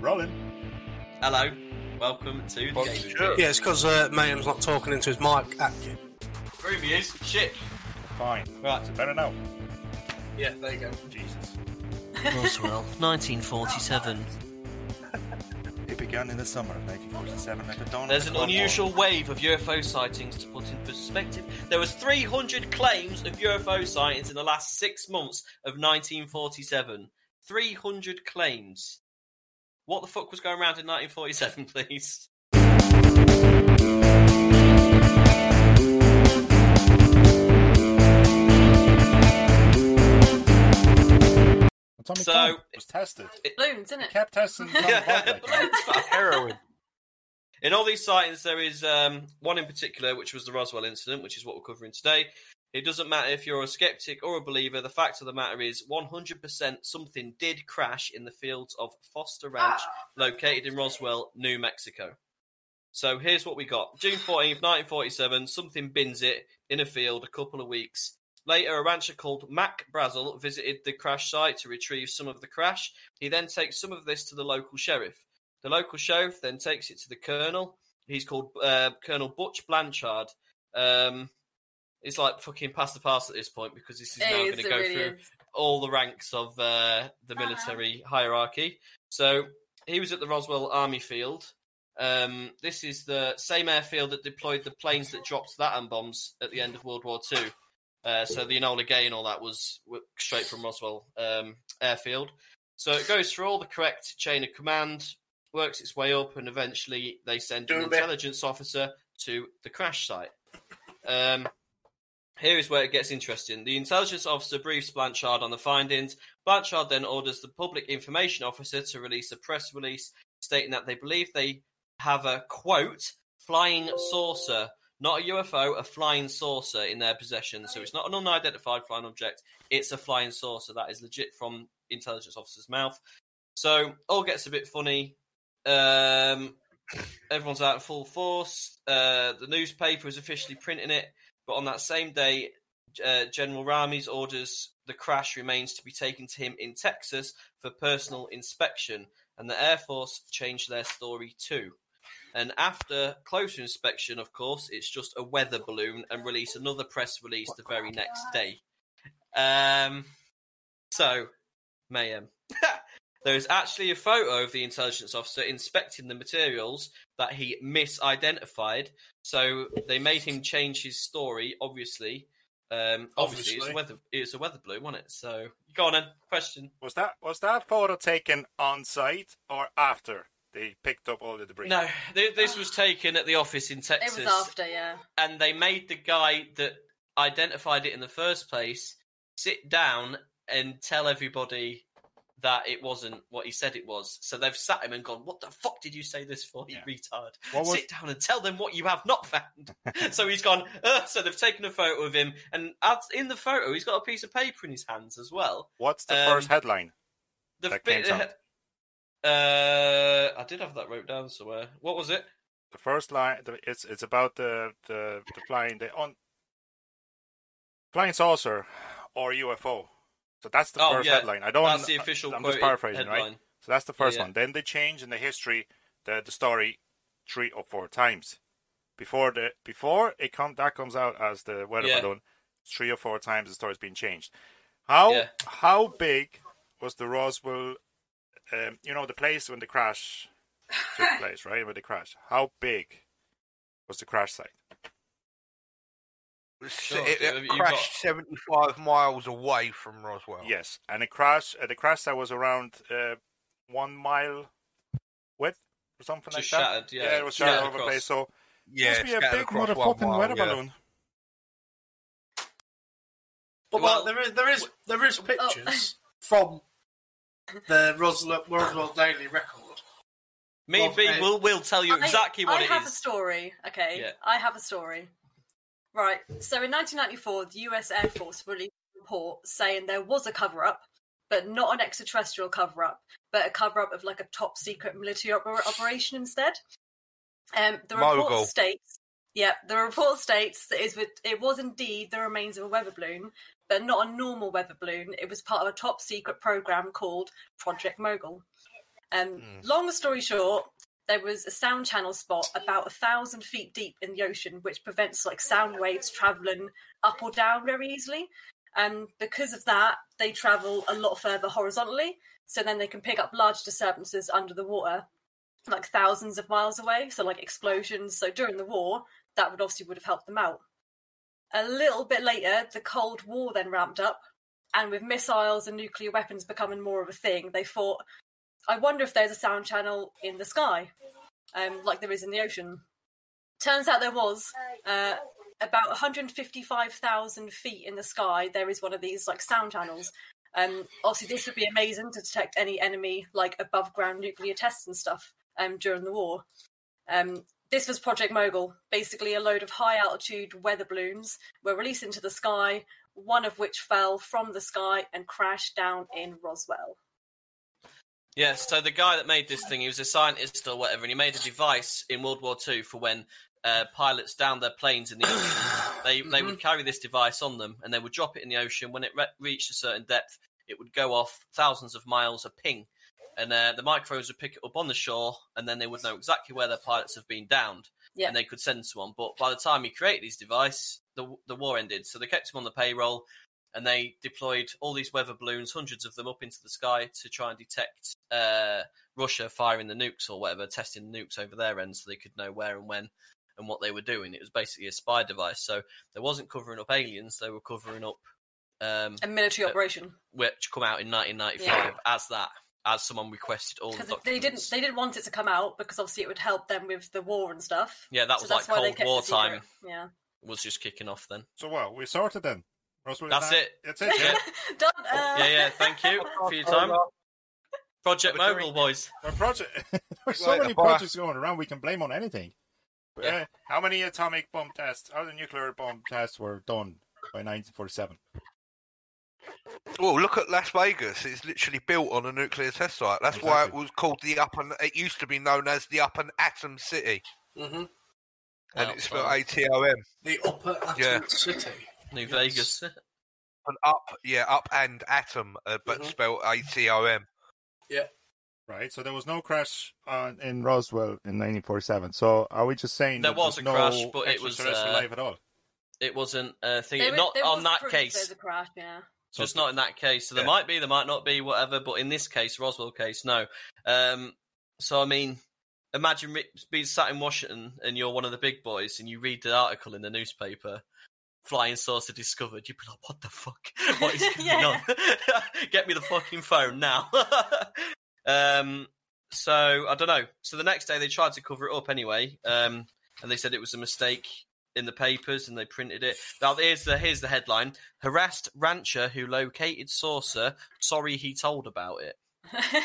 Rolling. Hello, welcome to the Bonjour. Gaming Show. Yeah, it's because uh, Mayhem's not talking into his mic at you. Groovy is shit. Fine. Right. Is it better now? Yeah, there you go. Jesus. Roswell, 1947. It began in the summer of 1947 at the dawn There's of an the Cold War. unusual wave of UFO sightings to put in perspective. There was 300 claims of UFO sightings in the last six months of 1947. 300 claims. What the fuck was going around in 1947, please? Atomic So- bomb was tested. It, balloons, isn't It it? kept testing. atomic bomb, like, Balloons. Heroin. In all these sightings, there is um, one in particular, which was the Roswell incident, which is what we're covering today. It doesn't matter if you're a skeptic or a believer. The fact of the matter is, 100% something did crash in the fields of Foster Ranch, located in Roswell, New Mexico. So here's what we got: June 14th, 1947. Something bins it in a field a couple of weeks later. A rancher called Mac Brazel visited the crash site to retrieve some of the crash. He then takes some of this to the local sheriff. The local sheriff then takes it to the colonel. He's called uh, Colonel Butch Blanchard. Um, it's like fucking past the pass at this point because this is now going to go really through is. all the ranks of uh, the military hierarchy. So he was at the Roswell Army Field. Um, this is the same airfield that deployed the planes that dropped the atom bombs at the end of World War Two. Uh, so the Enola Gay and all that was straight from Roswell um, airfield. So it goes through all the correct chain of command, works its way up, and eventually they send an Do a intelligence officer to the crash site. Um, here is where it gets interesting. The intelligence officer briefs Blanchard on the findings. Blanchard then orders the public information officer to release a press release stating that they believe they have a quote flying saucer, not a UFO, a flying saucer in their possession. So it's not an unidentified flying object; it's a flying saucer. That is legit from intelligence officer's mouth. So all gets a bit funny. Um, everyone's out in full force. Uh, the newspaper is officially printing it, but on that same day, uh, General Ramey orders the crash remains to be taken to him in Texas for personal inspection, and the Air Force changed their story too. And after closer inspection, of course, it's just a weather balloon and release another press release the very next day. Um, so, mayhem. there is actually a photo of the intelligence officer inspecting the materials that he misidentified. So they made him change his story. Obviously, um, obviously, it's a Obviously. weather. It's a weather balloon, wasn't it? So go on then. Question. Was that was that photo taken on site or after they picked up all the debris? No, th- this was taken at the office in Texas. It was after, yeah. and they made the guy that identified it in the first place sit down and tell everybody that it wasn't what he said it was. So they've sat him and gone, "What the fuck did you say this for, you Yeah. retard? What was- Sit down and tell them what you have not found." so he's gone. "Ugh." so they've taken a photo of him, and in the photo, he's got a piece of paper in his hands as well. What's the Um, first headline? The That bit- came out. Uh, I did have that wrote down somewhere. What was it? The first line. It's it's about the the, the flying the on flying saucer or UFO. So that's the Oh, first yeah. headline. I don't. That's the official I'm just paraphrasing, headline. right? So that's the first Yeah. one. Then they change in the history the the story three or four times before the before it come that comes out as the weather Yeah. balloon. Three or four times the story's been changed. How Yeah. how big was the Roswell? Um, you know the place when the crash took place, right? When the crash. How big was the crash site? Sure, it, it you crashed 75 miles away from Roswell. Yes, and the crash uh, the crash that was around uh, one mile width or something Just like that. shattered, yeah. it was Scattered shattered over the place. So Yeah, must be a big across one motherfucking weather yeah. balloon. But Well- like, there is there is there is pictures from the Roswell, Roswell Daily Record. Me and Well, B uh, will will tell you I- exactly what it is. I have a story. Okay, Yeah. I have a story. Right. So in 1994, the U.S. Air Force released a report saying there was a cover-up, but not an extraterrestrial cover-up, but a cover-up of like a top secret military oper- operation instead. Um, the report Mogul. states, yeah, the report states that is with, it was indeed the remains of a weather balloon, but not a normal weather balloon. It was part of a top secret program called Project Mogul. Um, Hmm. Long story short, there was a sound channel spot about a thousand feet deep in the ocean, which prevents like sound waves traveling up or down very easily. And because of that, they travel a lot further horizontally. So then they can pick up large disturbances under the water, like thousands of miles away. So like explosions. So during the war, that would obviously would have helped them out. A little bit later, the Cold War then ramped up, and with missiles and nuclear weapons becoming more of a thing, they thought, I wonder if there's a sound channel in the sky, um, like there is in the ocean. Turns out there was. Uh, about 155,000 feet in the sky, there is one of these like sound channels. Um, obviously, this would be amazing to detect any enemy like above ground nuclear tests and stuff um, during the war. Um, this was Project Mogul. Basically, a load of high altitude weather balloons were released into the sky, one of which fell from the sky and crashed down in Roswell. Yeah, so the guy that made this thing, he was a scientist or whatever, and he made a device in World War Two for when uh, pilots downed their planes in the ocean. they they would carry this device on them, and they would drop it in the ocean. When it re- reached a certain depth, it would go off thousands of miles a ping, and uh, the microphones would pick it up on the shore, and then they would know exactly where their pilots have been downed, Yeah. and they could send someone. But by the time he created his device, the the war ended, so they kept him on the payroll. And they deployed all these weather balloons, hundreds of them, up into the sky to try and detect uh, Russia firing the nukes or whatever, testing the nukes over their end, so they could know where and when and what they were doing. It was basically a spy device. So they wasn't covering up aliens; they were covering up um, A military Uh, operation. which come out in 1995 Yeah. as that, as someone requested all the Because documents. they didn't they didn't want it to come out because obviously it would help them with the war and stuff. Yeah, that So was like that's why they Cold War time Yeah. was just kicking off then. So what? We sorted then. Roswell That's nine- it. That's it. Yeah. Yeah. Done. Uh, Yeah, yeah. Thank you for your time, Project Mobile Mogul boys. Our project. There's so Right, many boy. projects going around. We can blame on anything. Yeah. uh, how many atomic bomb tests? How many nuclear bomb tests were done by 1947? Well, look at Las Vegas. It's literally built on a nuclear test site. That's why it was called the Up and. It used to be known as the Up and Atom City, Mm-hmm. and Well, it's spelled well. A T O M. The Upper Atom Yeah. City. New Yes. Vegas. And up, yeah, up and atom, uh, but Mhm. spelled A T O M. Yeah. Right. So there was no crash on, in Roswell in 1947. So are we just saying There was a no crash, but it was, extraterrestrial uh, life at all? It wasn't a thing. There, not there on was that proof case. There's a crash. Yeah. So just not in that case. So there Yeah. might be, there might not be, whatever. But in this case, Roswell case, no. Um, so I mean, imagine being sat in Washington and you're one of the big boys, and you read the article in the newspaper. Flying saucer discovered. You'd be like, "What the fuck? What is going Yeah. on? Get me the fucking phone now." um, so I don't know. So the next day they tried to cover it up anyway, um, and they said it was a mistake in the papers, and they printed it. Now here's the here's the headline: Harassed rancher who located saucer. Sorry, he told about it.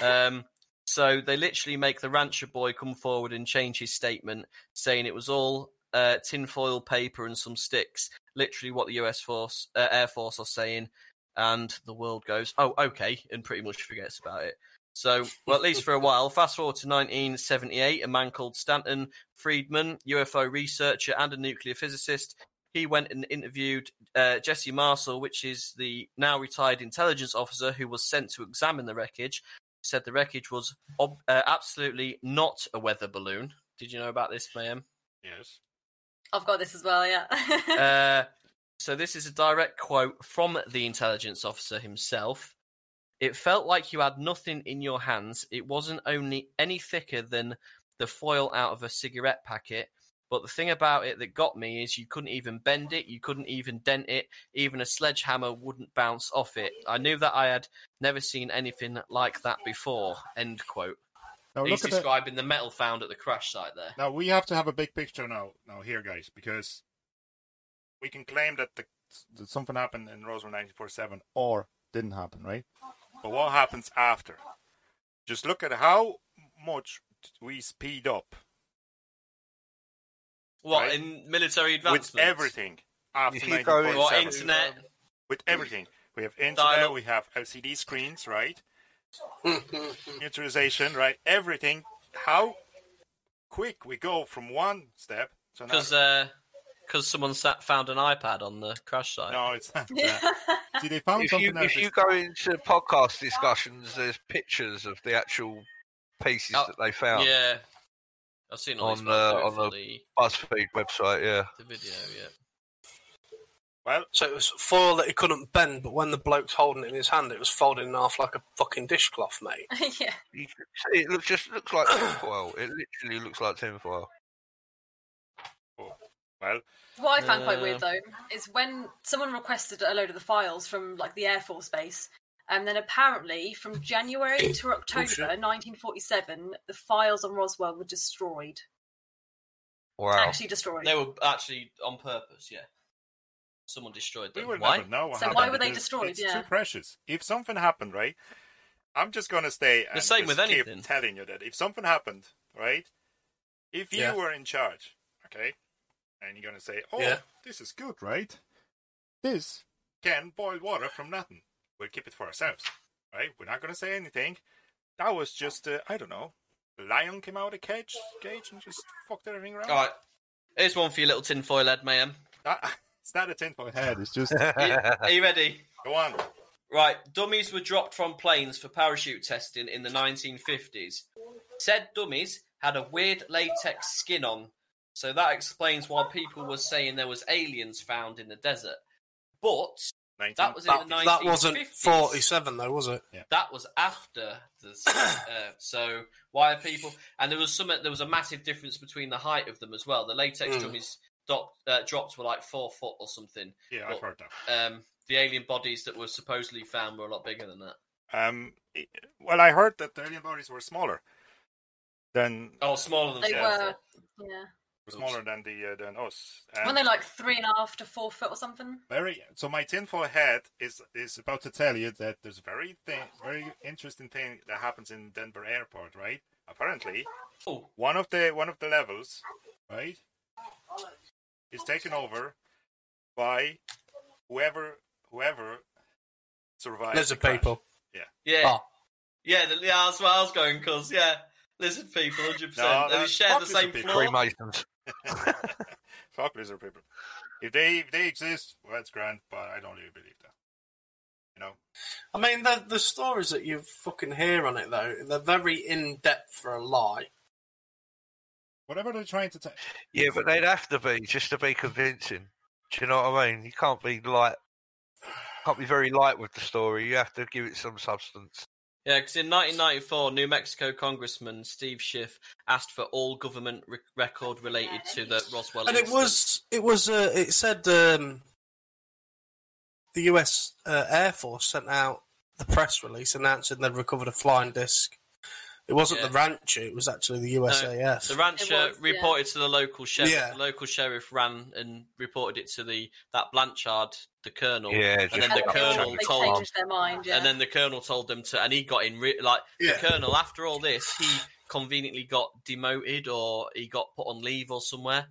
Um, so they literally make the rancher boy come forward and change his statement, saying it was all uh, tinfoil paper and some sticks. Literally, what the U.S. Force uh, Air Force are saying, and the world goes, "Oh, okay," and pretty much forgets about it. So, well, at least for a while. Fast forward to 1978, a man called Stanton Friedman, UFO researcher and a nuclear physicist, he went and interviewed uh, Jesse Marcel, which is the now retired intelligence officer who was sent to examine the wreckage. Said the wreckage was ob- uh, absolutely not a weather balloon. Did you know about this, Mayhem? Yes. I've got this as well. Yeah. Uh, so this is a direct quote from the intelligence officer himself. It felt like you had nothing in your hands. It wasn't only any thicker than the foil out of a cigarette packet. But the thing about it that got me is you couldn't even bend it, you couldn't even dent it, even a sledgehammer wouldn't bounce off it. I knew that I had never seen anything like that before. End quote. Now He's look at the, describing the metal found at the crash site there. Now we have to have a big picture now. Now here, guys, because we can claim that, the, that something happened in Roswell 1947 or didn't happen, right? But what happens after? Just look at how much we speed up What Right. in military advancements? with everything after If you go in- What internet? with everything. We have internet, Dial-up. we have LCD screens, right? Miniaturization, right? Everything. How quick we go from one step to another. Because because someone sat, found an iPad on the crash site. no, it's not. yeah. that. See, they found If you something else. if you go into podcast discussions, there's pictures of the actual pieces Oh, that they found Yeah, I've seen all On, these uh, uh, on the- the, BuzzFeed website. Yeah, the video. Yeah, Well, So it was foil that he couldn't bend, but when the bloke's holding it in his hand, it was folded in half like a fucking dishcloth, mate. yeah. you can see it looks just looks like tinfoil. It literally looks like tinfoil. well, What I found quite Uh, weird though is when someone requested a load of the files from like the Air Force Base, and then apparently from January to October shit. 1947, the files on Roswell were destroyed. Wow. Actually destroyed. they were actually on purpose. Yeah, someone destroyed we them. will Why? never know what So why were they destroyed? It's Yeah. too precious. If something happened, right? I'm just gonna stay. And same just with keep anything. telling you that if something happened, right? If you Yeah. were in charge, okay, and you're gonna say, "Oh, Yeah. this is good, right? This can boil water from nothing. We'll keep it for ourselves, right? We're not gonna say anything. That was just, uh, I don't know, a lion came out of a cage, cage and just fucked everything around. All right, here's one for your little tinfoil head, Mayhem. That- it's not a tinfoil head. It's just Are you ready? go on. Right, dummies were dropped from planes for parachute testing in the 1950s. Said dummies had a weird latex skin on, so that explains why people were saying there was aliens found in the desert. But 19. that was in That, the 1950s. that wasn't 47, though, was it? That was after the. Uh, so why are people? And there was some. There was a massive difference between the height of them as well. The latex Mm. dummies dop, uh, drops were like four foot or something. yeah, but- I've heard that. Um, the alien bodies that were supposedly found were a lot bigger than that. Um, i- well, I heard that the alien bodies were smaller than Oh, smaller than They were, foot. yeah. were smaller than the uh, than us. And When they like three and a half to four foot or something. very so my tinfoil head is is about to tell you that there's a very thing, very interesting thing that happens in Denver Airport, right? Apparently, Oh, one of the one of the levels, right, is taken over by whoever whoever survives. Lizard the crash. people. yeah, Oh. yeah. The, yeah, that's where I was going because yeah, lizard people, hundred No, percent. They share the same people. floor. Freemasons. Fuck lizard people. If they if they exist, well, that's grand, but I don't really believe that. You know, I mean, the, the stories that you fucking hear on it, though, they're very in depth for a lie. Whatever they're trying to tell. Yeah, but they'd have to be just to be convincing. Do you know what I mean? You can't be light. Can't be very light with the story. You have to give it some substance. Yeah, because in 1994, New Mexico Congressman Steve Schiff asked for all government re- record related to the Roswell and it was, it was, uh, it said um, the U.S. Uh, Air Force sent out the press release announcing they'd recovered a flying disc. It wasn't Yeah. the rancher; it was actually the USAF. The rancher It was, yeah. reported to the local sheriff. Yeah. The local sheriff ran and reported it to the that Blanchard, the colonel. Yeah, and then the colonel they told, changed their mind, yeah. and then the colonel told them to, and he got in re- like Yeah. the colonel. After all this, he conveniently got demoted or he got put on leave or somewhere,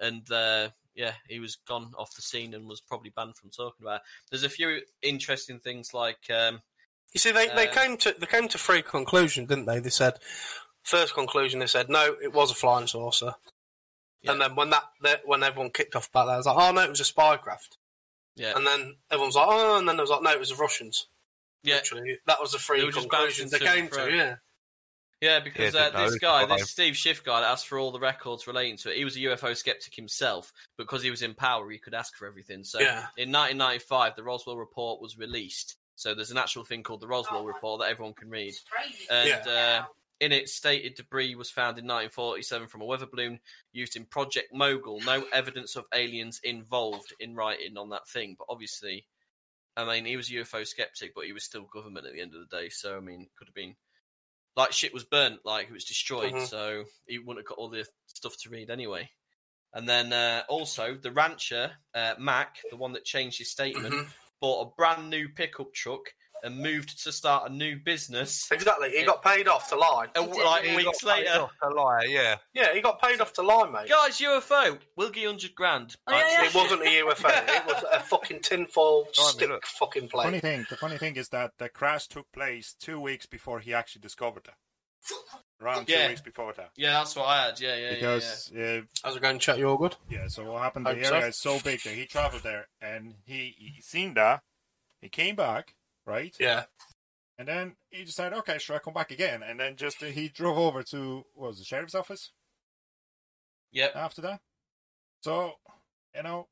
and uh, yeah, he was gone off the scene and was probably banned from talking about. it. There's a few interesting things like. Um, You see, they, they came to they came to three conclusions, didn't they? They said first conclusion they said no, it was a flying saucer, Yeah. and then when that, that when everyone kicked off about that, I was like, oh no, it was a spy craft, yeah, and then everyone was like, oh, and then there was like, no, it was the Russians. yeah, Literally, that was the three They conclusions they came to. Yeah, Yeah, because Yeah, uh, this guy, Five. this Steve Schiff guy, that asked for all the records relating to it. He was a UFO skeptic himself, because he was in power, he could ask for everything. So Yeah. in 1995, the Roswell Report was released. So there's an actual thing called the Roswell Report that everyone can read. And uh, in it stated debris was found in 1947 from a weather balloon used in Project Mogul. No evidence of aliens involved in writing on that thing, but obviously, I mean, he was a UFO skeptic, but he was still government at the end of the day. So I mean, it could have been like shit was burnt, like it was destroyed. Mhm. So he wouldn't have got all the stuff to read anyway. And then uh, also the rancher uh, Mac, the one that changed his statement, Mhm. Bought a brand new pickup truck and moved to start a new business. exactly. He got paid off to lie. Uh, like He weeks Got paid later, off A lie, yeah. Yeah, he got paid off to lie, mate. guys, UFO, we'll give you hundred grand. Oh, yeah, yeah. It wasn't a UFO. it was a fucking tinfoil Blimey, stick look. fucking Funny thing, the funny thing is that the crash took place two weeks before he actually discovered that. Around two weeks before that, Yeah, that's what I had. Yeah, yeah, yeah. because uh, How's it going, chat? You all good? yeah. So what happened? Hope The so. is so big that he traveled there and he, he seen that. He came back, right? Yeah. And then he decided, okay, sure, I'll come back again. And then just uh, he drove over to what was the sheriff's office Yep. after that. So you know,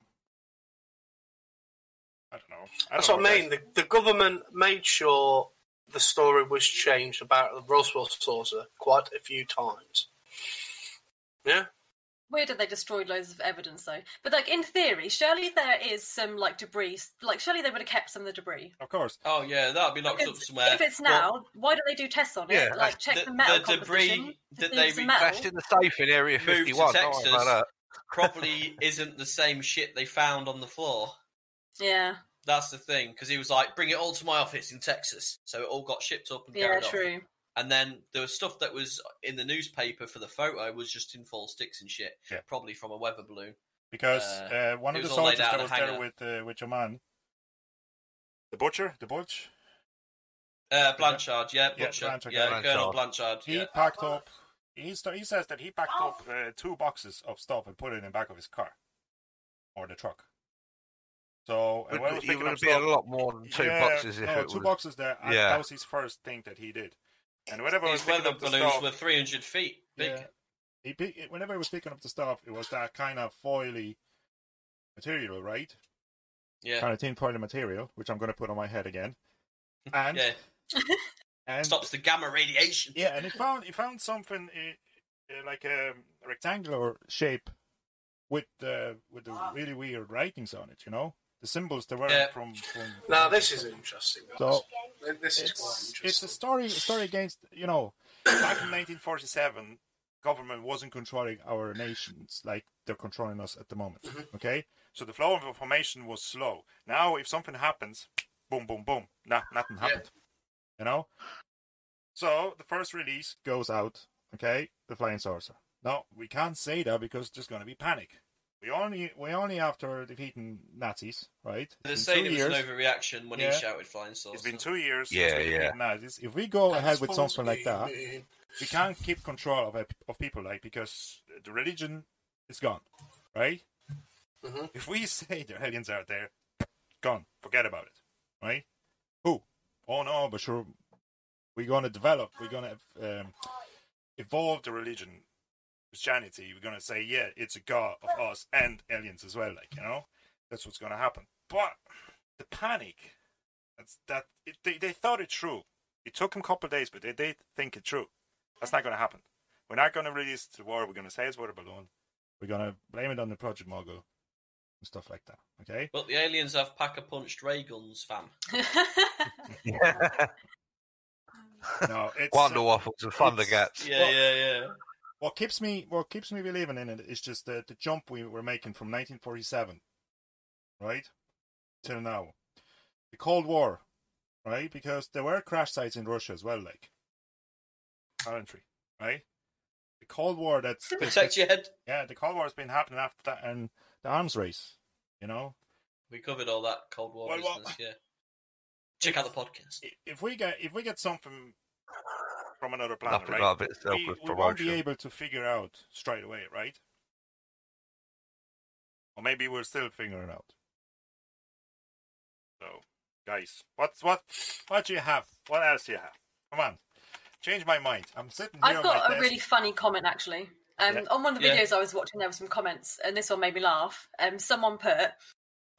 I don't know. I That's don't what I mean. The, the government made sure the story was changed about the Roswell saucer quite a few times. Yeah. Weird that they destroyed loads of evidence though. But like in theory, surely there is some like debris. Like surely they would have kept some of the debris. Of course, Oh yeah, that'd be locked up Because somewhere. if it's Well, now, why don't they do tests on it? Yeah, like check the- the, metal the debris that they see some re- metal. In the safe in Area 51. Don't Texas. about that. probably isn't the same shit they found on the floor. Yeah, That's the thing, because he was like, "Bring it all to my office in Texas." So it all got shipped up and yeah, carried off. true. And then there was stuff that was in the newspaper for the photo was just tinfoil sticks and shit, Yeah. probably from a weather balloon. because Uh, uh, one of the was all laid soldiers that was there with uh, with your man, the butcher, the butch, Uh, Blanchard, yeah, Yeah, Butcher, Blanchard, yeah, Blanchard. Colonel Blanchard. he Yeah. packed up. He st- he says that he packed up uh, two boxes of stuff and put it in the back of his car or the truck. So and Would- when I was It picking would up be a lot more than two yeah, boxes if no, it two was. boxes there. and Yeah. that was his first thing that he did. And whenever I was These weather up balloons stuff, were 300 feet big. Yeah. He pick, whenever he was picking up the stuff, it was that kind of foily material, right? Yeah, Kind of tin foil material, which I'm going to put on my head again. And yeah. and Stops the gamma radiation. yeah, and he found he found something uh, uh, like a rectangular shape with the with the really weird writings on it. You know, the symbols they were Yeah. from. from Now this is interesting. So this is quite it's, interesting. it's a story story against you know back in 1947 government wasn't controlling our nations like they're controlling us at the moment mm-hmm. okay so the flow of information was slow now if something happens boom boom boom nah, nothing Yeah. happened you know so the first release goes out okay the flying saucer no we can't say that because there's going to be panic we only we only after defeating nazis right They're It's saying it was years. an overreaction when Yeah. he shouted flying saucer. It's been two years. Yeah, since we yeah. defeated Nazis. If we go ahead with something like that, false, we can't keep control of of people like because the religion is gone, right? Mhm. If we say there are aliens out there, gone, forget about it, right? Who? Oh no, but sure, we're gonna develop, we're gonna um, evolve the religion, Christianity. We're gonna say, yeah, it's a god of us and aliens as well, like you know, that's what's gonna happen. But the panic, that's that it, they they thought it through. It took them a couple of days, but they they think it through. That's not going to happen. We're not going to release the war. We're going to say it's water balloon. We're going to blame it on the Project Mogul and stuff like that. Okay. But the aliens have pack a punched ray guns, fam. No, it's Wonder uh, Waffles and Thunderguns. Yeah, Well- yeah, yeah. What keeps me what keeps me believing in it is just the the jump we were making from 1947, right, till now, the Cold War, right? Because there were crash sites in Russia as well, like currently, right? The Cold War that's Protect your head. yeah, the Cold War has been happening after that, and the arms race, you know. We covered all that Cold War Well, well- yeah. Check out the podcast. If we get if we get something from another planet, Nothing right? like a we, we won't be able to figure out straight away, right? Or maybe we're still figuring out. So, guys, what's what? What do you have? What else do you have? Come on, change my mind. I'm sitting here. I've on got my a desk. really funny comment actually. Um, Yeah. On one of the Yeah. videos I was watching, there were some comments, and this one made me laugh. Um, someone put,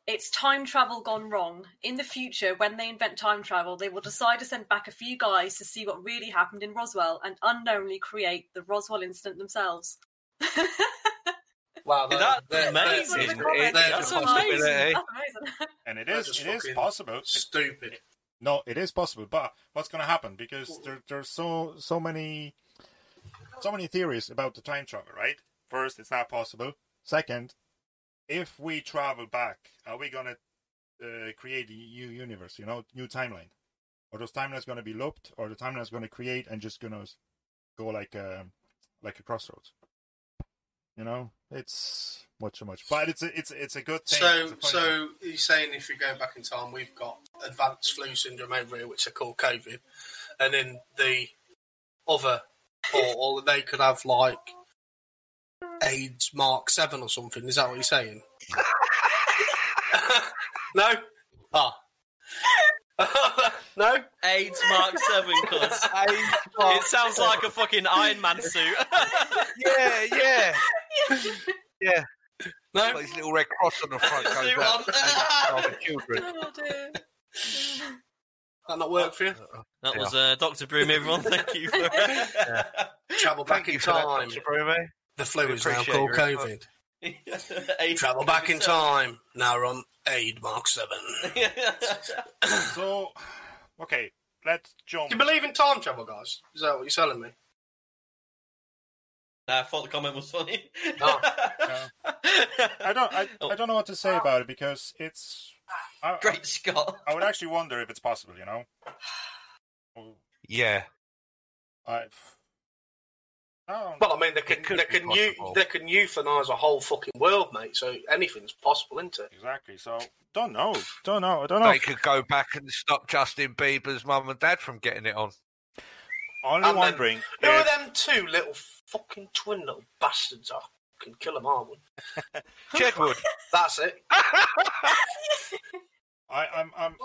"It's time travel gone wrong. In the future, when they invent time travel, they will decide to send back a few guys to see what really happened in Roswell, and unknowingly create the Roswell incident themselves." Wow, That's they're- amazing. One of the It- comments. it- That's amazing. That's amazing. and it They're is just it is fucking possible. It- Stupid. No, it is possible, but what's going to happen? Because there, there's so so many so many theories about the time travel, right? First, it's not possible. Second, if we travel back, are we going to uh, create a new universe? You know, new timeline, or those timelines going to be looped, or the timeline's going to create and just going to go like a like a crossroads? You know, it's much too much, but it's a, it's it's a good thing. So, It's a funny thing. so he's saying if we go back in time, we've got advanced flu syndrome over here, which are called COVID, and then the other portal, they could have like AIDS Mark Seven or something. Is that what you're saying? no. Ah. No? AIDS Mark 7, cuz. It sounds like a fucking Iron Man suit. Yeah, yeah, yeah. No? Got his little red cross on the front. goes out on. the children. Oh dear. That not work for you? That was uh, Dr. Broom, everyone. Thank you. For... Travel back Thank in you for that, time. Dr. Brumey. The flu We is now called. COVID. Travel back in time. Now we're on Aid Mark 7. So, okay, let's jump. Do you believe in time travel, guys? Is that what you're telling me? Nah, I thought the comment was funny. Oh. I don't. I, Oh. I don't know what to say about it because it's. I, Great Scott. I would actually wonder if it's possible. You know. Yeah. I. I don't- Well, I mean, they can they can eu- they can euthanize a whole fucking world, mate. So anything's possible, isn't it? exactly. So don't know. Don't know. I don't know. They could go back and stop Justin Bieber's mum and dad from getting it on. Only And then- wondering. Who are them two little fucking twin little bastards? I can kill them, all. Jedward. That's it. I, I'm. I'm.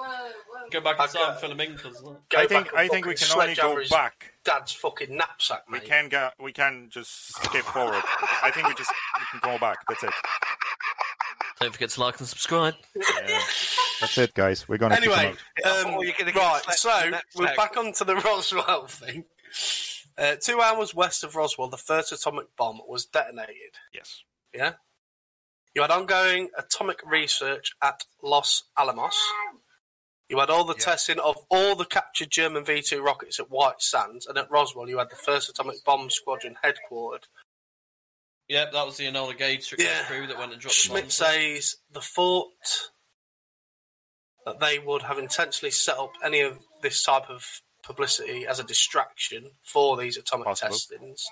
Go back in I've time, got- fill him in, cuz. I think. I think we can only go back. Dad's fucking knapsack, mate. We can go. We can just skip forward. I think we just we can go back. That's it. Don't forget to like and subscribe. Yeah. That's it, guys. We're gonna Anyway, um, Oh, you're gonna right. So we're back onto the Roswell thing. Uh, two hours west of Roswell, the first atomic bomb was detonated. Yes. Yeah. You had ongoing atomic research at Los Alamos. You had all the Yeah. testing of all the captured German V 2 rockets at White Sands, and at Roswell, you had the first atomic bomb squadron headquartered. Yep, that was the Enola Gay tr- Yeah. crew that went and dropped the Schmidt says the thought that they would have intentionally set up any of this type of publicity as a distraction for these atomic Possible. testings,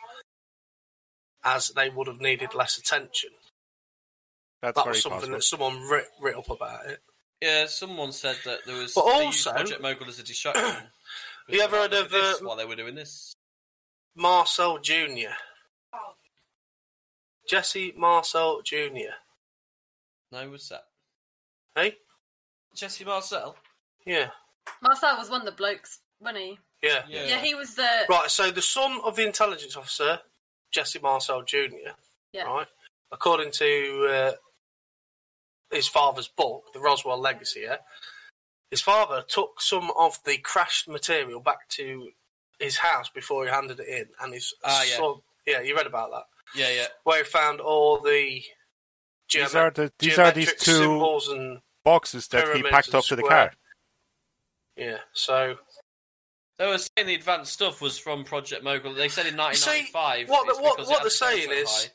as they would have needed less attention. That's That was something possible. that someone writ, writ up about it. Yeah, someone said that there was. But also- Project Mogul as a distraction. You ever heard of, at uh, while they were doing this? Marcel Jr. Jesse Marcel Jr. No, what's that? Hey? Jesse Marcel. Yeah. Marcel was one of the blokes, wasn't he? Yeah. Yeah. Yeah, he was the. Right, so the son of the intelligence officer, Jesse Marcel Jr., Yeah. right, according to uh, his father's book, The Roswell Legacy, yeah, his father took some of the crashed material back to his house before he handed it in, and his Ah, yeah. son, yeah, you read about that, Yeah, yeah. where he found all the These are the these are these geometric two symbols and boxes that he packed up to the car. yeah, so They were saying the advanced stuff was from Project Mogul. They said in See, 1995. what the- what- what they're saying so is-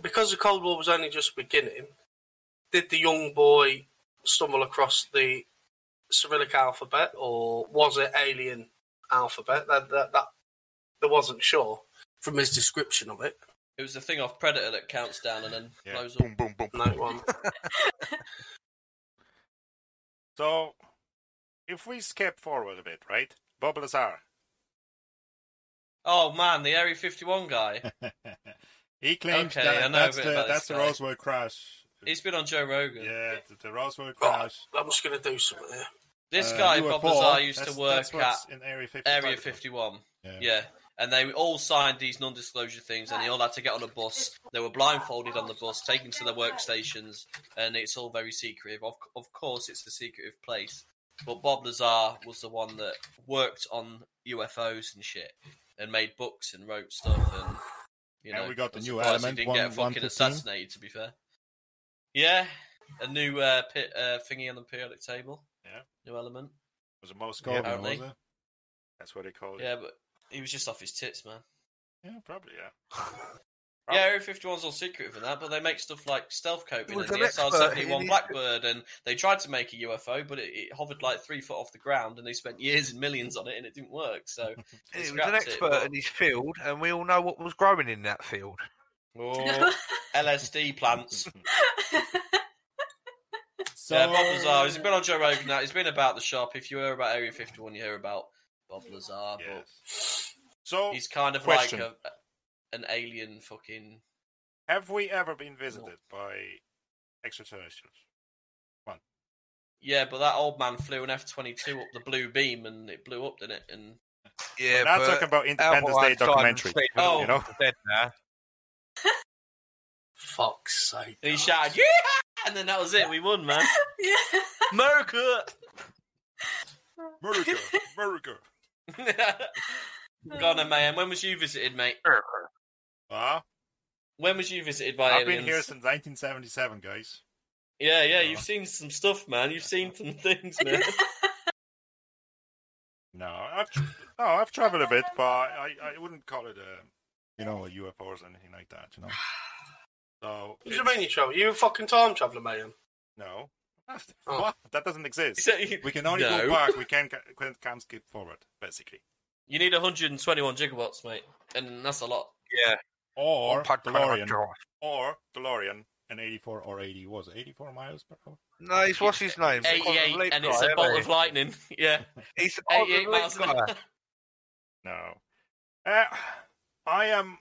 because the Cold War was only just beginning, did the young boy stumble across the Cyrillic alphabet, or was it alien alphabet? That that, that they wasn't sure from his description of it. It was the thing off Predator that counts down and then Yeah. blows up. Boom, boom, boom. No one. So, if we skip forward a bit, right? Bob Lazar. Oh man, the Area 51 guy. he claims Okay, that a that's the that's the. Roswell crash. He's been on Joe Rogan. Yeah, the, the Roswell Right, crash. I'm just going to do something here. This Uh, guy, UFO, Bob Lazar, used that's- to work at in Area 55. Area 51. Yeah. Yeah. And they all signed these non disclosure things, and they all had to get on a bus. They were blindfolded on the bus, taken to their workstations, and it's all very secretive. Of, of course, it's a secretive place. But Bob Lazar was the one that worked on UFOs and shit, and made books and wrote stuff. And, you And know, we got the new surprised element, He didn't get fucking assassinated, to be fair. Yeah. A new uh, pit, uh, thingy on the periodic table. Yeah. New element. Was it Moscow? Yeah, was apparently. it? That's what they call it. Yeah, but he was just off his tits, man. Yeah, probably, yeah. Yeah, Area 51's all secretive and that, but they make stuff like stealth He coping was and an the SR 71 Blackbird, and they tried to make a UFO, but it, it hovered like three foot off the ground, and they spent years and millions on it, and it didn't work. So He was scrapped an it, expert but- in his field, and we all know what was growing in that field. Oh, LSD plants. So, Yeah, Bob Lazar. He's been on Joe Rogan now. He's been about the shop. If you hear about Area 51, you hear about Bob Lazar. Yes. So, he's kind of question. like a, an alien fucking. have we ever been visited by extraterrestrials? One. Yeah, but that old man flew an F twenty two up the blue beam and it blew up, didn't it? And Yeah, We're not but talking about Independence Day documentary. Oh. You know? Fuck's sake. and he shouted, "Yeah!" And then that was it. We won, man. yeah. America. America, America. Go on, man. When was you visited, mate? Ah, When was you visited by I've aliens? been here since 1977, guys. Yeah, yeah. You've seen some stuff, man. You've seen some things, man. No, I've tr- no, I've traveled a bit, but I, I wouldn't call it a, you know, a UFOs or anything like that. You know. So What do you mean you travel? You a fucking time traveller, man. no, Oh. what? That doesn't exist. So you- We can only No. go back. We can't can't, can't skip forward, basically. You need 121 gigawatts, mate, and that's a lot. Yeah. Or One pod- DeLorean, or DeLorean, an 84 or 80 was it 84 miles per hour? No, he's what's his name? The quantum 88, leap and it's guy, a bolt of lightning. Yeah, He's 88 miles an hour. No. Uh, I am.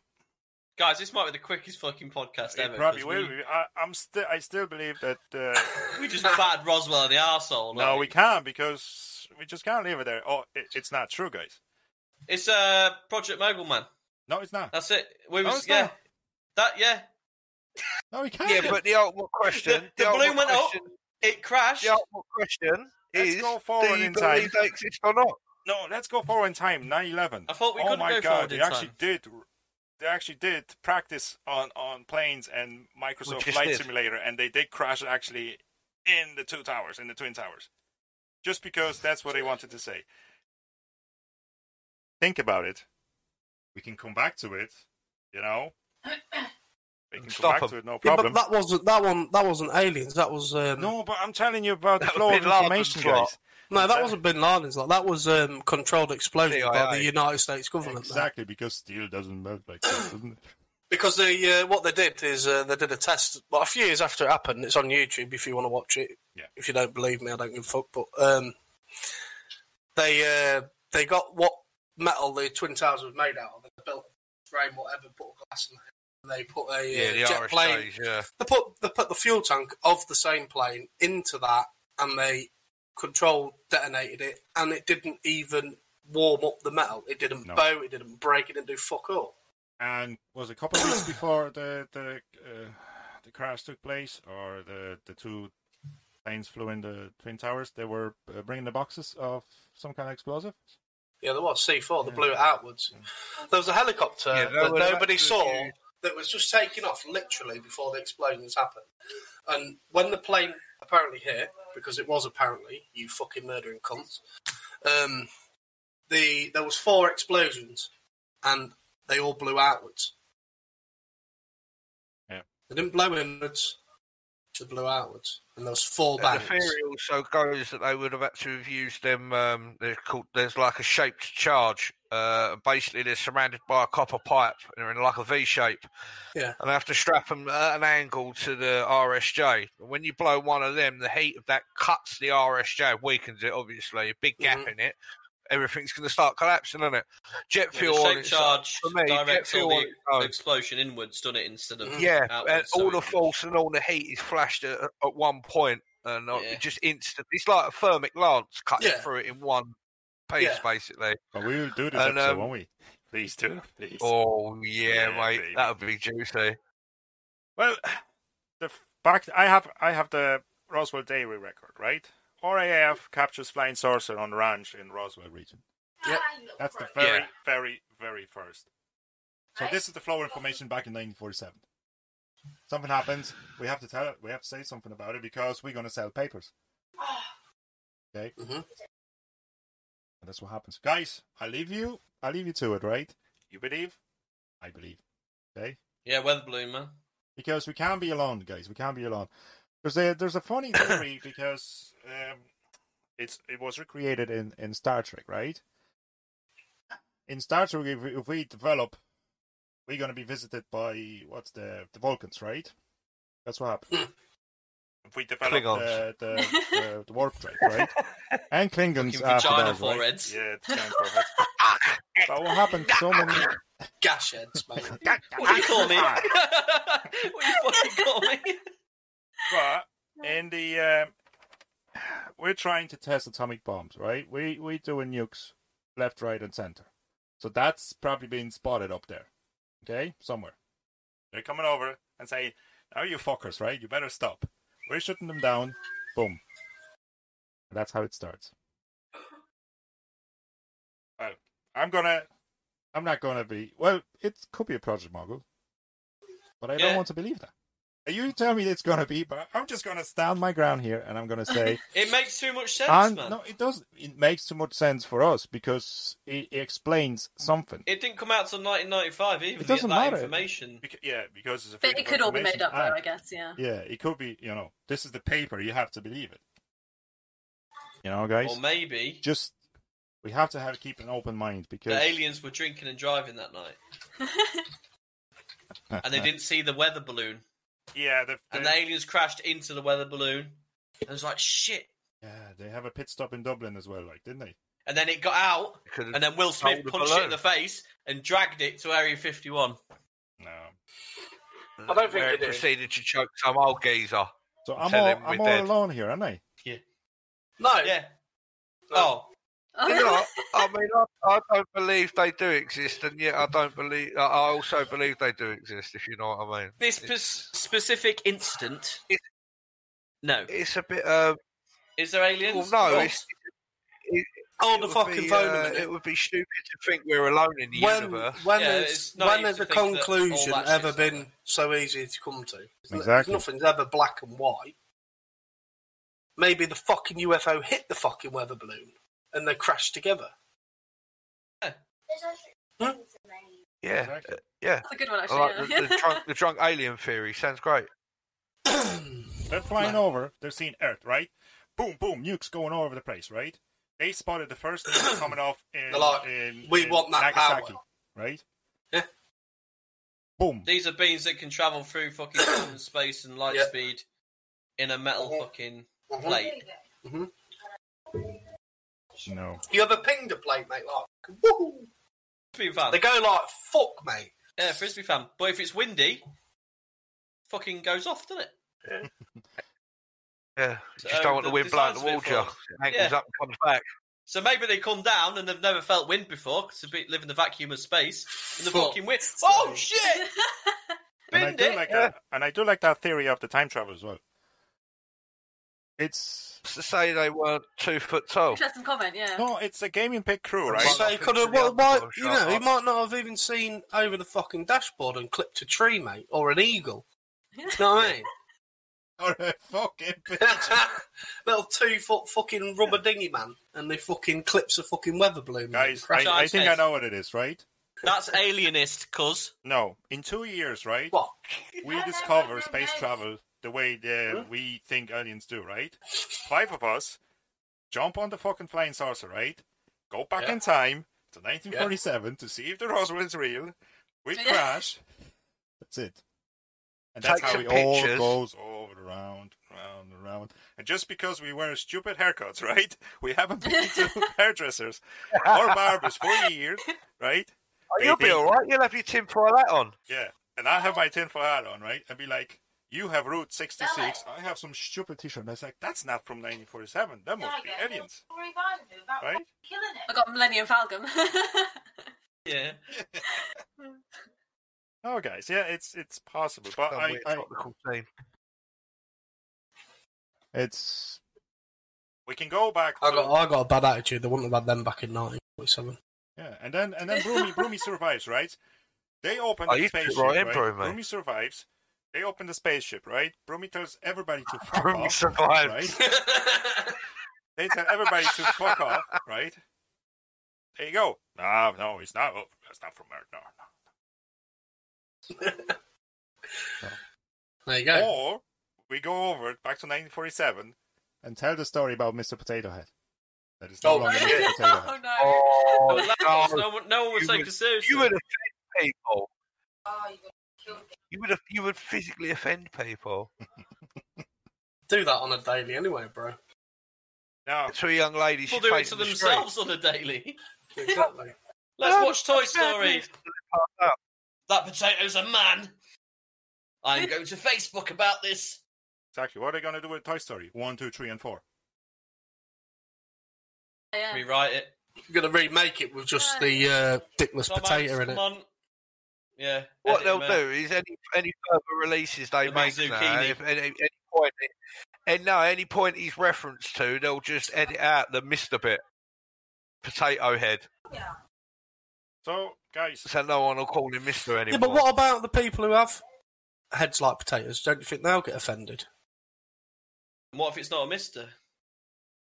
Guys, this might be the quickest fucking podcast It ever. probably 'cause will we. I, I'm still. I still believe that. Uh, we just battered Roswell in the arsehole. no, like. we can't because we just can't leave it there. Oh, it, it's not true, guys. It's uh, Project Mogul, man. No, it's not. That's it. We No, was it's yeah. not. That yeah. No, we can't. Yeah, but the ultimate question. The- the ultimate balloon went up. It crashed. The ultimate question Let's is: go Do forward you in believe time. they exist or not? No, let's go forward in time. 9/11. I thought we oh couldn't my go god, forward they in actually did. They actually did practice on on planes and Microsoft Flight did. Simulator, and they did crash actually in the two towers, in the twin towers, just because that's what they wanted to say. Think about it. We can come back to it, you know. We can Stop come back 'em. to it, no problem. Yeah, but that wasn't that one. That wasn't aliens. That was um, no, but I'm telling you about the That flow of Bin Laden's information, plot. guys. No, that wasn't Bin Laden's. Like that was um, controlled explosion by the United States government. that. Exactly, because steel doesn't melt like that, doesn't it? Because they, uh, what they did is uh, they did a test. Well, a few years after it happened, it's on YouTube if you want to watch it. Yeah. If you don't believe me, I don't give a fuck. But um, they uh, they got what metal the twin towers was made out of. They built a frame, whatever, put a glass in there. And they put a Yeah, uh, the jet plane. RSJs, yeah. They put they put the fuel tank of the same plane into that, and they control detonated it, and it didn't even warm up the metal. It didn't No. bow. It didn't break. It didn't do fuck all. and was it a couple of weeks before the the uh, the crash took place, or the the two planes flew in the twin towers? They were uh, bringing the boxes of some kind of explosive. Yeah, there was C4. They Yeah. blew it outwards. There was a helicopter Yeah, that that nobody saw huge. that was just taking off literally before the explosions happened. And when the plane apparently hit, because it was apparently you fucking murdering cunts, um, the there was four explosions, and they all blew outwards. Yeah. They didn't blow inwards. They blew outwards, and was four And bangs. the theory also goes that they would have had to have used them. Um, they're called. There's like a shaped charge. Uh, basically, they're surrounded by a copper pipe. and They're in like a V shape. Yeah. And they have to strap them at an angle to the RSJ. When you blow one of them, the heat of that cuts the RSJ, weakens it. Obviously, a big gap Mhm. in it. Everything's going to start collapsing, isn't it? Jet Yeah, fuel the on its charge for me, jet fuel all the its own. explosion inwards, done it instead of Yeah, and outwards, so all the force and all the heat is flashed at, at one point, and uh, Yeah. it just instant. It's like a thermic lance cutting Yeah. through it in one piece, Yeah. basically. But we will do this And, episode, um, won't we? Please do, please. Oh yeah, Yeah, mate, baby. that would be juicy. Well, the f- back. I have I have the Roswell Daily record, right? RAF captures flying saucer on ranch in Roswell region. Yep. That's the very, Yeah. very, very first. So this is the flow of information back in 1947. Something happens, we have to tell it. We have to say something about it because we're going to sell papers. Okay. Mhm. And that's what happens, guys. I leave you. I leave you to it, right? You believe, I believe. Okay. Yeah, weather balloon, man. because we can't be alone, guys. We can't be alone. There's a there's a funny theory because um, it's it was recreated in, in Star Trek, right? In Star Trek, if we, if we develop, we're going to be visited by what's the the Vulcans, right? That's what happens. if we develop Klingons. the, the, the, the warp drive, right? And Klingons Fucking after vagina that, right? foreheads. Yeah, it's giant foreheads. but what happened? So many. Gash heads, mate. What do you call me? what do you fucking call me? But in the um, we're trying to test atomic bombs, right? We we doing nukes left, right, and center. So that's probably being spotted up there. Okay, somewhere. They're coming over and saying, "Now you fuckers, right? You better stop. We're shutting them down." Boom. And that's how it starts. Well, I'm gonna. I'm not gonna be. Well, it could be a project mogul, but I don't want to believe that. You tell me it's gonna be, but I'm just gonna stand my ground here, and I'm gonna say, It makes too much sense, and man. no, it does. It makes too much sense for us because it, it explains something. It didn't come out till 1995 either. It doesn't that matter. information. Beca- yeah, because it's a But it could all be made up, though, I guess. Yeah. Yeah, it could be. You know, this is the paper. You have to believe it. You know, guys. Or maybe just we have to have keep an open mind because the aliens were drinking and driving that night, and they didn't see the weather balloon, yeah, the, and the- the aliens crashed into the weather balloon. And it was like shit. yeah, they have a pit stop in Dublin as well, like didn't they? And then it got out, and then Will Smith Hold the punched it in the face and dragged it to Area 51. No. I don't think it proceeded to choke some old geezer. So I'm all I'm all alone here, aren't I? Yeah. No. Yeah. Oh, You know, I mean, I, I don't believe they do exist, and yet I don't believe. I I also believe they do exist. If you know what I mean. this pers- specific incident. It- No. It's a bit. Uh, Is there aliens? well, no, What? it's, it, Hold it the would fucking be, phone uh, it would be stupid to think we're alone in the when universe. when Yeah, has it's when has a think that conclusion that ever shit's been like- so easy to come to? Exactly. Nothing's ever black and white. Maybe the fucking UFO hit the fucking weather balloon and they crash together. Yeah, Exactly. uh, yeah. That's a good one, I actually. like yeah. the, the, drunk, the drunk alien theory. Sounds great. They're flying over. They're seeing Earth, right? Boom, boom, nukes going all over the place, right? They spotted the first nuke coming off in, They're like, in, "We in want that Nagasaki, power." right? Yeah. Boom. These are beings that can travel through fucking time space and light Yeah. speed in a metal Mhm. fucking Mhm. plate. No. You have a ping to play, mate? Like, woo! Frisbee fan. They go like, fuck, mate. Yeah, frisbee fan. But if it's windy, fucking goes off, doesn't it? Yeah, you So, just don't want the the wind blowing designs towards a you. bit It angles Yeah. up and comes back. So maybe they come down and they've never felt wind before because they live in the vacuum of space and the fucking wind. Oh shit! And I do it. like that. And I do like that theory of the time travel as well. It's It's to say they weren't two foot tall. Interesting comment, yeah. no, it's a Gaming Pit crew, right? Right. So he could have, well, why, you shot. know, he might not have even seen over the fucking dashboard and clipped a tree, mate, or an eagle. You know what I mean? Or a fucking bitch. Little two foot fucking rubber dinghy man, and they fucking clips a fucking weather balloon. Guys, I, I think I know what it is, right? That's alienist, cuz. No, in two years, right? What? We discover space travel the way the, we think aliens do, right? Five of us jump on the fucking flying saucer, right? Go back Yeah. in time to 1947 to see if the Roswell is real. We crash. That's it. And that's Take how some it all goes over around, round, around. And just because we wear stupid haircuts, right? We haven't been to hairdressers or barbers for years, right? Oh, you'll be all right. You'll have your tinfoil hat on. Yeah, and I have my tinfoil hat on, right? And be like, you have Route 66. I have some stupid t-shirt. And I was like, that's not from 1947. That must be aliens, right? I got Millennium Falcon. Yeah. Oh, guys, yeah, it's it's possible, but Some I, weird I tropical team. it's we can go back. I to- got, I got a bad attitude. They wouldn't have had them back in 1947. Yeah, and then and then Broomie Broomie survives, right? They open Oh, the you spaceship, right right? Broomie. Broomie survives. They open the spaceship, right? Broomie tells everybody to fuck Broomie off, survived. right? They tell everybody to fuck off, right? There you go. No, no, it's not. Oh, that's not from Earth. No, no. There you go. Or we go over it back to 1947 and tell the story about Mr. Potato Head. That is no Oh, longer shit. Mr. Potato Head. oh no. Oh, It was Lapos. no. No one, no one would You take would- us seriously. You would offend people. Oh, You would, you would physically offend people. Do that on a daily anyway, bro. No, To a young ladies. People do it to the street. themselves on a daily. Exactly. Let's Um, watch Toy Story. up. That potato's a man. I'm going to Facebook about this. exactly. What are they going to do with Toy Story? One, two, three, and four. Yeah. Rewrite it. You're going to remake it with just the uh, dickless Tom potato Hanks, in it. come on. Yeah. What they'll do is any any further releases they It'll make now, if any, any point, and no, any point he's referenced to, they'll just edit out the Mister bit, potato head, So, guys, so no one will call him Mister anymore. Yeah, but what about the people who have heads like potatoes? Don't you think they'll get offended? And What if it's not a mister?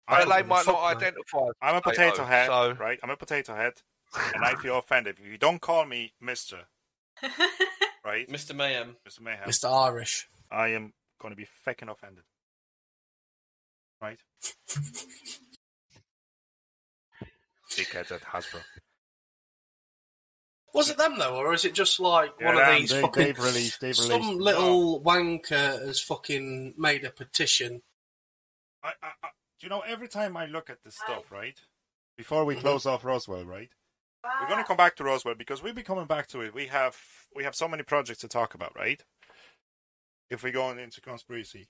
I'm, they might not mate. identify. I'm a potato head, so right? I'm a potato head, and I feel offended if you don't call me Mister, right, Mr. Mayhem. Mr. Mayhem. Mr. Irish. I am going to be fucking offended, right? Dickheads at Hasbro. Was it them though, or is it just like Yeah, one of these they- fucking they've released- they've some released- little wanker has fucking made a petition? I, I, I, do you know, every time I look at this stuff, right, before we mm-hmm. close off Roswell, right, we're going to come back to Roswell because we'll be coming back to it. We have we have so many projects to talk about, right? If we go into conspiracy,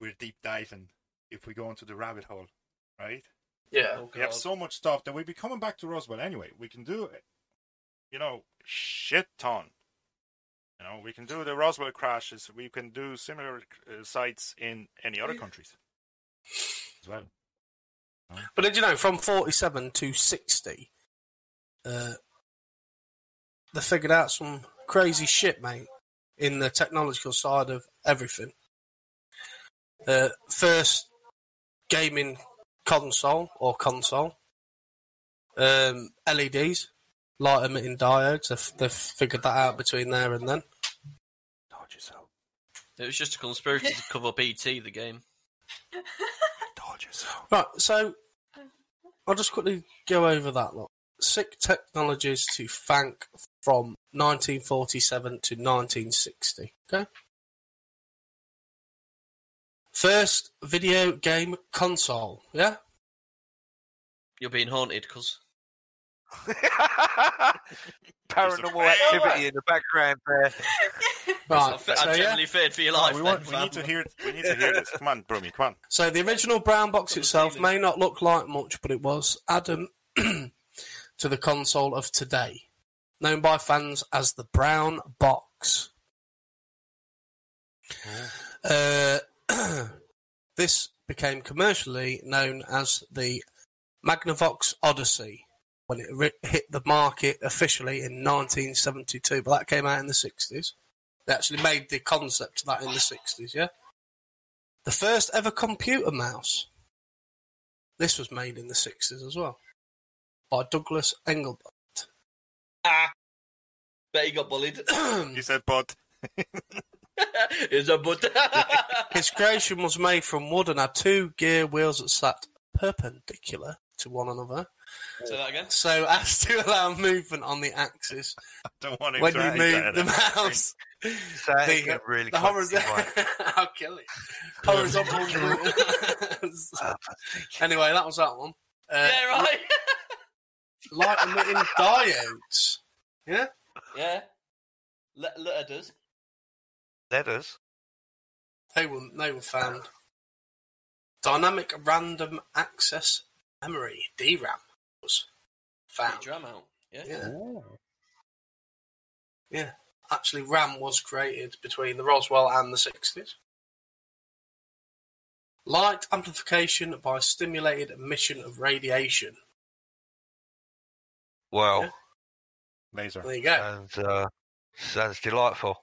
we're deep diving. If we go into the rabbit hole, right? Yeah. Oh, We have so much stuff that we'll be coming back to Roswell anyway. We can do it, you know, shit ton. You know, we can do the Roswell crashes. We can do similar uh, sites in any other countries as well. But did you know from 47 to 60, uh, they figured out some crazy shit, mate, in the technological side of everything. Uh, first gaming console or console, um, LEDs, light emitting diodes. They've, they've figured that out between there and then. Told you so. It was just a conspiracy to cover BT, the game. I told you so. Right, so I'll just quickly go over that lot. Sick technologies to thank from 1947 to 1960. Okay. First video game console. Yeah. You're being haunted, cuz. Paranormal activity in the background there. Right. I So, yeah. generally feared for your life. we, then, we need to hear. We need to hear this. Come on, Broomie. Come on. So the original brown box itself may not look like much, but it was added to the console of today, known by fans as the brown box. Uh, this became commercially known as the Magnavox Odyssey when it ri- hit the market officially in 1972, but that came out in the 60s. They actually made the concept of that in the 60s, yeah? The first ever computer mouse. This was made in the 60s as well by Douglas Engelbart. Ah. Bet he got bullied. You said, "But Here's a but. His creation was made from wood and had two gear wheels that sat perpendicular to one another, Say that again. so as to allow movement on the axis I don't want him when to you edit move the mouse. So The- really the quite horizontal. I'll kill it. Horizontal. anyway, that was that one. Uh, yeah, right. Light emitting diodes. Yeah. yeah. Let, let us. Letters. They were they were found. Dynamic random access memory (DRAM) was found. Drum out. Yeah. Yeah, oh. yeah. Actually, RAM was created between the Roswell and the sixties. Light amplification by stimulated emission of radiation. Well, Yeah. Laser. There you go. and uh, sounds delightful.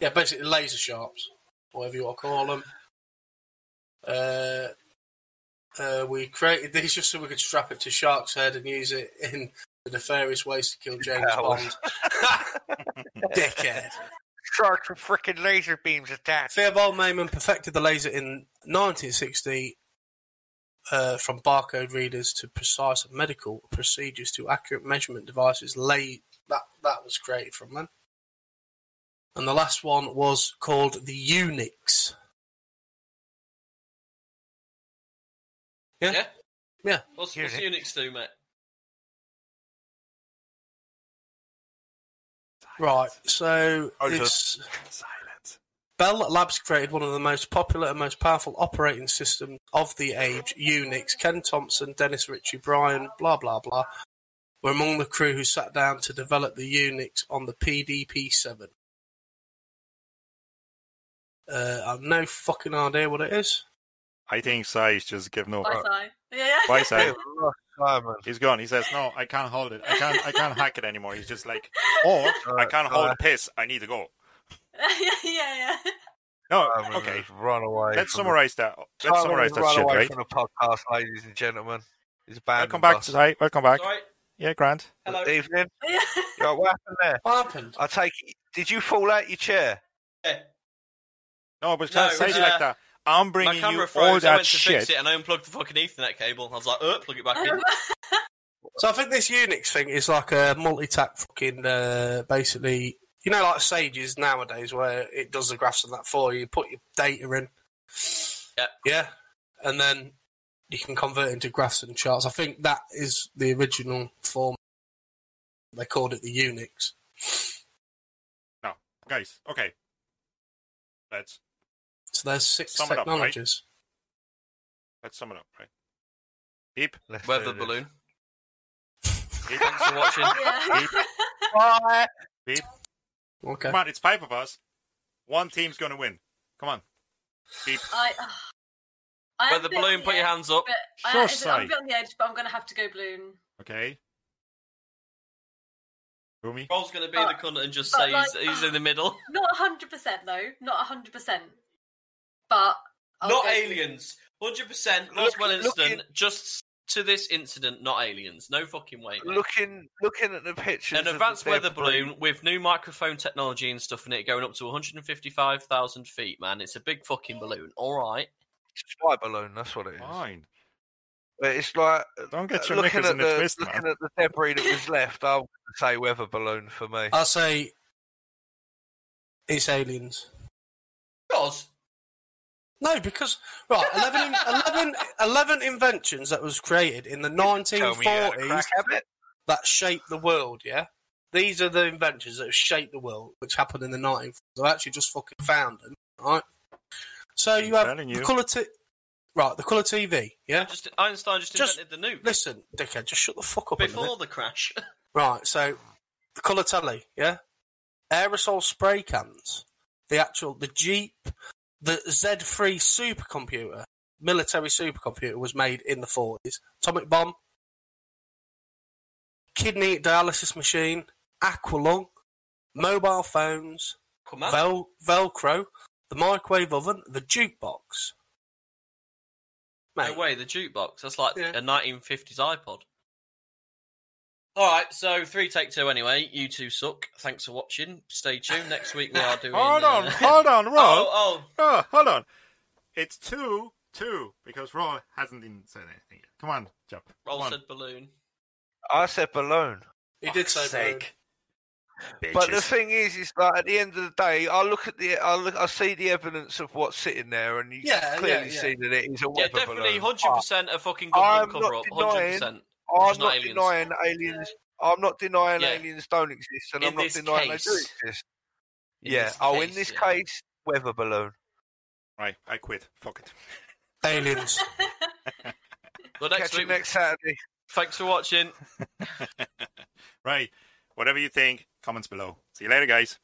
Yeah, basically laser sharps, whatever you want to call them. Uh, uh, we created these just so we could strap it to Shark's head and use it in the nefarious ways to kill James Powers. Bond. Dickhead. Sharks with freaking laser beams attached. Theobald Maiman perfected the laser in 1960 uh, from barcode readers to precise medical procedures to accurate measurement devices. Lay that that was created from then. And the last one was called the Unix. Yeah. Yeah. Yeah. What's, what's Unix. Unix do, mate? Right. So Oh, it's Silence. Bell Labs created one of the most popular and most powerful operating systems of the age. Unix. Ken Thompson, Dennis Ritchie, Brian, blah blah blah, were among the crew who sat down to develop the Unix on the PDP-7. Uh, I've no fucking idea what it is. I think Sai's just giving up. Bye, Si. Yeah. Bye, Sai. He's gone. He says, "No, I can't hold it. I can't. I can't hack it anymore." He's just like, "Or I can't hold the piss. I need to go." yeah, yeah. Yeah. No, Simon okay. Run away. Let's from summarize that. The, Let's Simon summarize that run shit, away right? from the podcast, ladies and gentlemen. He's abandoned Welcome back, us. Sai. Welcome back. Sorry. Yeah, Grant. Hello. Evening. yeah. Yeah, what happened there? What happened? I take it. Did you fall out your chair? Yeah. No, but No, can't say it it like uh, that. I'm bringing camera you all froze. I that went to fix shit. it and I unplugged the fucking Ethernet cable. I was like, uh, plug it back in. So I think this Unix thing is like a multi-tap fucking uh, basically, you know, like Sages nowadays where it does the graphs and that for you. You put your data in, Yep. yeah, and then you can convert it into graphs and charts. I think that is the original form. They called it the Unix. No, guys. Okay. Let's So there's six Sum it up, right? technologies. let's sum it up, right? Deep. Let's Weather do balloon. Deep. Thanks for watching. yeah. Deep. Bye. Deep. Okay. Come on, it's five of us. One team's going to win. Come on. Keep. I, uh, I am Weather a bit on balloon, the put your hands up. But I, Sure, I'm a bit on the edge, but I'm going to have to go balloon. Okay. Boomy. Roll's going to be But- the cunt and just say like- he's, he's in the middle. Not 100% though. Not 100%. But. I'll not go- aliens. 100% Roswell Look- look incident. in- Just to this incident, not aliens. No fucking way. mate. Looking, looking at the pictures. An advanced weather debris, balloon with new microphone technology and stuff in it going up to 155,000 feet, man. It's a big fucking balloon. All right. Spy balloon. That's what it is. Fine. But it's like uh, Don't get uh, your looking at in a the twist, looking man. at the debris that was left. I would say weather balloon for me. I'll say it's aliens. Because No, because right, 11, 11 11 inventions that was created in the Tell me you had a 1940s crack at it. that shaped the world. Yeah, these are the inventions that have shaped the world, which happened in the 1940s. I actually just fucking found them. Right. So you have telling the you. color t- right, the color TV. Yeah. just Einstein just, Just invented the nuke Listen, dickhead, just shut the fuck up. before the crash. Right, so the colour telly, yeah? Aerosol spray cans, the actual, the Jeep, the Z3 supercomputer, military supercomputer was made in the 40s. Atomic bomb, kidney dialysis machine, aqualung, mobile phones. Vel- Velcro, the microwave oven, the jukebox. No Mate, way, the jukebox. That's like Yeah. a 1950s iPod. All right, so three take two anyway. You two suck. Thanks for watching. Stay tuned. Next week we are doing. Hold on, uh, hold on, Roll. Oh, oh, Oh, hold on. It's two, two, because Roll hasn't even said anything yet. Come on, jump. Roll said balloon. I said balloon. he did say balloon. But the thing is, is like at the end of the day, I look at the, I look, I see the evidence of what's sitting there, and you Yeah, clearly yeah, yeah. see that it is a Yeah, weather definitely, hundred percent a fucking I'm government not cover up. denying- Hundred percent. I'm not not aliens. denying aliens. I'm not denying Yeah. aliens don't exist, and In I'm not denying case. they do exist. Yeah. this oh, in this yeah. case, weather balloon. Right, I quit. Fuck it. Aliens. Well, next Catch you week. next Saturday. Thanks for watching. right. Whatever you think, comments below. See you later, guys.